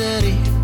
city.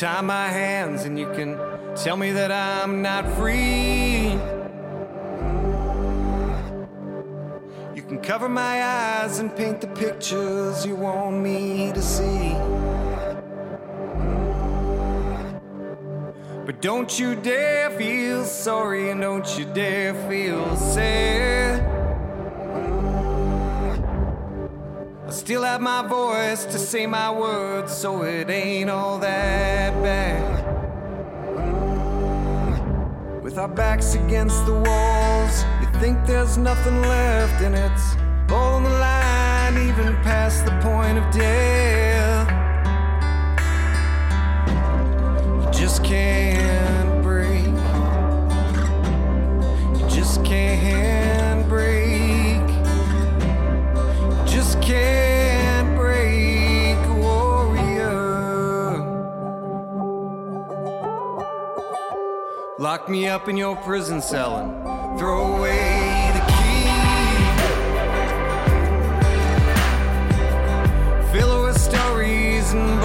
Tie my hands and you can tell me that I'm not free. You can cover my eyes and paint the pictures you want me to see. But don't you dare feel sorry and don't you dare feel sad. I still have my voice to say my words, so it ain't all that bad. Mm. With our backs against the walls, you think there's nothing left, and it's all on the line, even past the point of death. me up in your prison cell and throw away the key. Fill it with stories and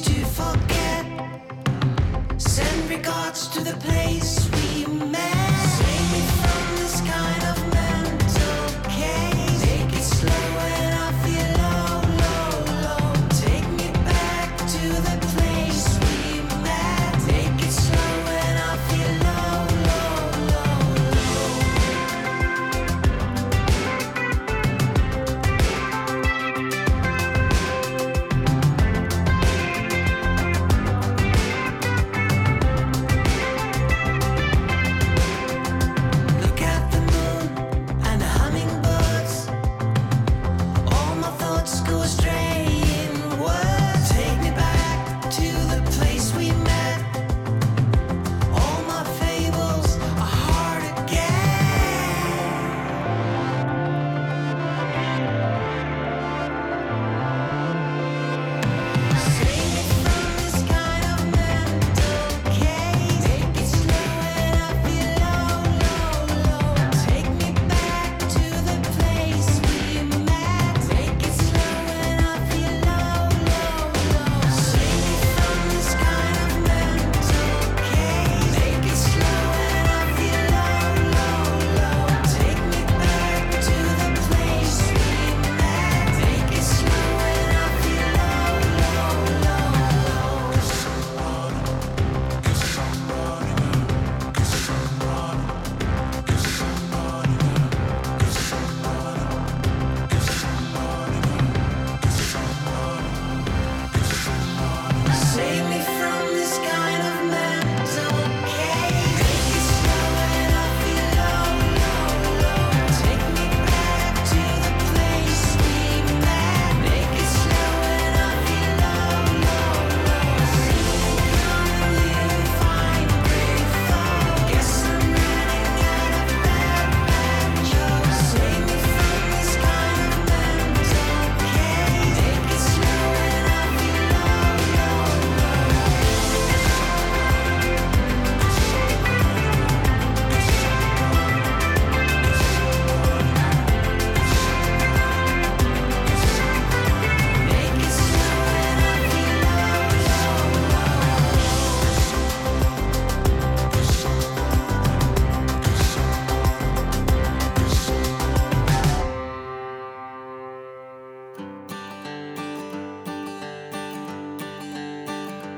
to forget. Send regards to the place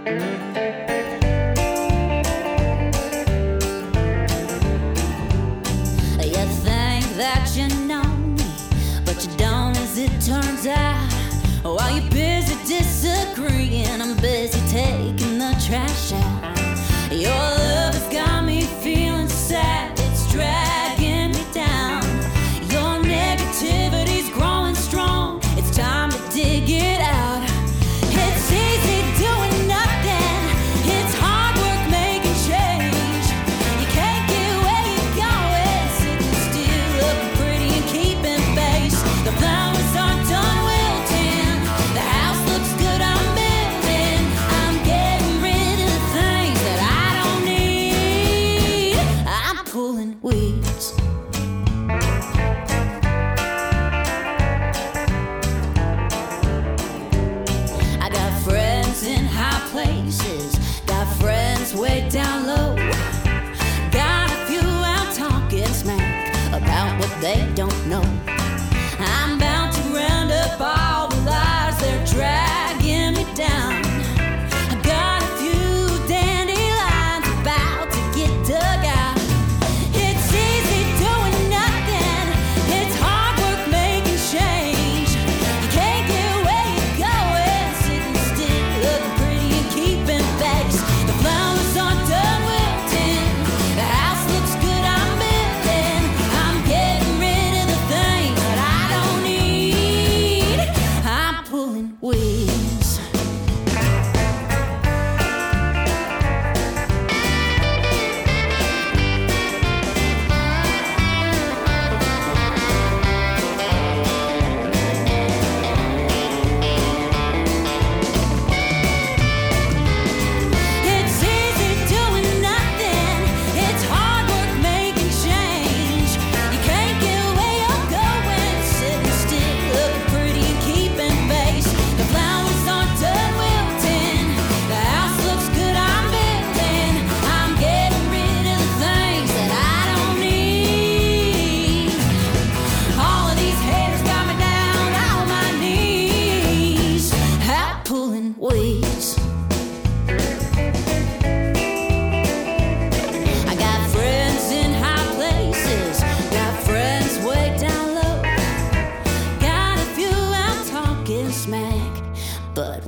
You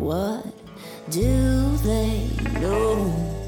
What do they know?